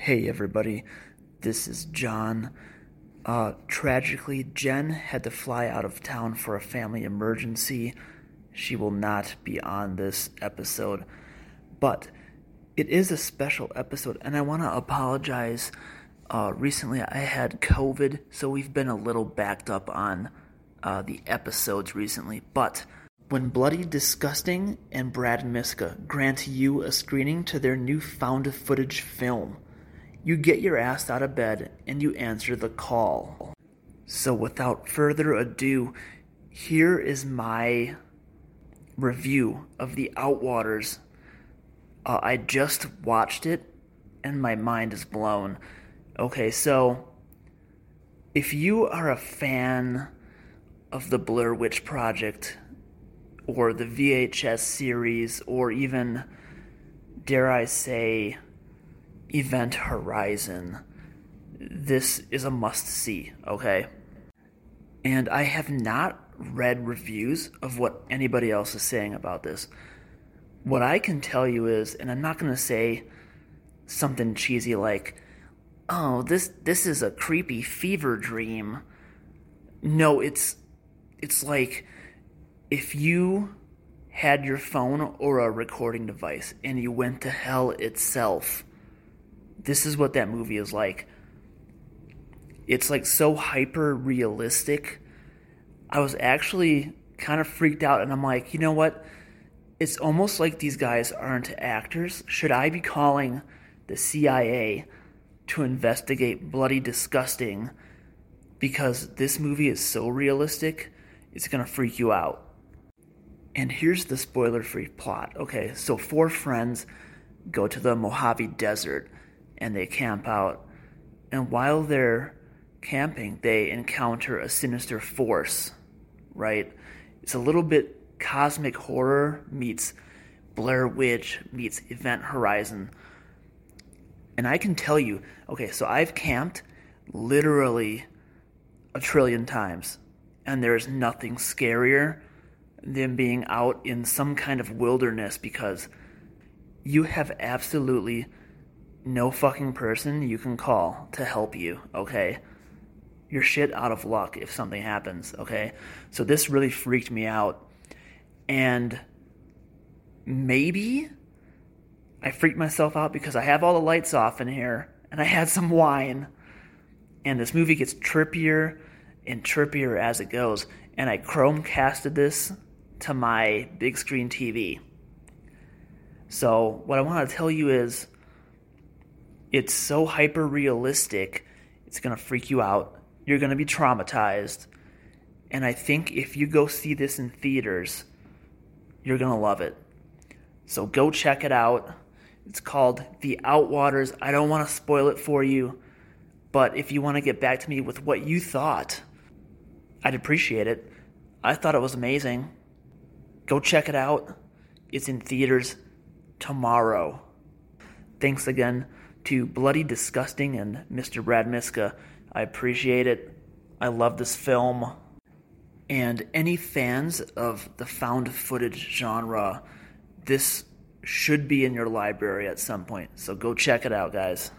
Hey everybody, this is Jon. Uh, tragically, Jen had to fly out of town for a family emergency. She will not be on this episode, but it is a special episode, and I want to apologize. Uh, recently, I had COVID, so we've been a little backed up on uh, the episodes recently, but when Bloody Disgusting and Brad Miska grant you a screening to their new found footage film, you get your ass out of bed and you answer the call. So, without further ado, here is my review of The Outwaters. Uh, I just watched it and my mind is blown. Okay, so if you are a fan of the Blair Witch Project, or the VHS series, or even, dare I say, Event Horizon, this is a must see, okay? And I have not read reviews of what anybody else is saying about this. What I can tell you is, and I'm not going to say something cheesy like, "Oh, this this is a creepy fever dream." No, it's it's like if you had your phone or a recording device and you went to hell itself, this is what that movie is like. It's like so hyper realistic. I was actually kind of freaked out and I'm like, you know what? It's almost like these guys aren't actors. Should I be calling the CIA to investigate Bloody Disgusting because this movie is so realistic, it's going to freak you out. And here's the spoiler free plot. Okay, so four friends go to the Mojave Desert and they camp out. And while they're camping, they encounter a sinister force, right? It's a little bit cosmic horror meets Blair Witch meets Event Horizon. And I can tell you, okay, so I've camped literally a trillion times, and there's nothing scarier than being out in some kind of wilderness because you have absolutely no fucking person you can call to help you, okay? You're shit out of luck if something happens, okay? So this really freaked me out. And maybe I freaked myself out because I have all the lights off in here and I had some wine. And this movie gets trippier and trippier as it goes. And I Chromecasted this to my big screen TV. So, what I want to tell you is it's so hyper realistic, it's going to freak you out. You're going to be traumatized. And I think if you go see this in theaters, you're going to love it. So, go check it out. It's called The Outwaters. I don't want to spoil it for you, but if you want to get back to me with what you thought, I'd appreciate it. I thought it was amazing. Go check it out. It's in theaters tomorrow. Thanks again to Bloody Disgusting and Mr. Brad Miska. I appreciate it. I love this film. And any fans of the found footage genre, this should be in your library at some point. So go check it out, guys.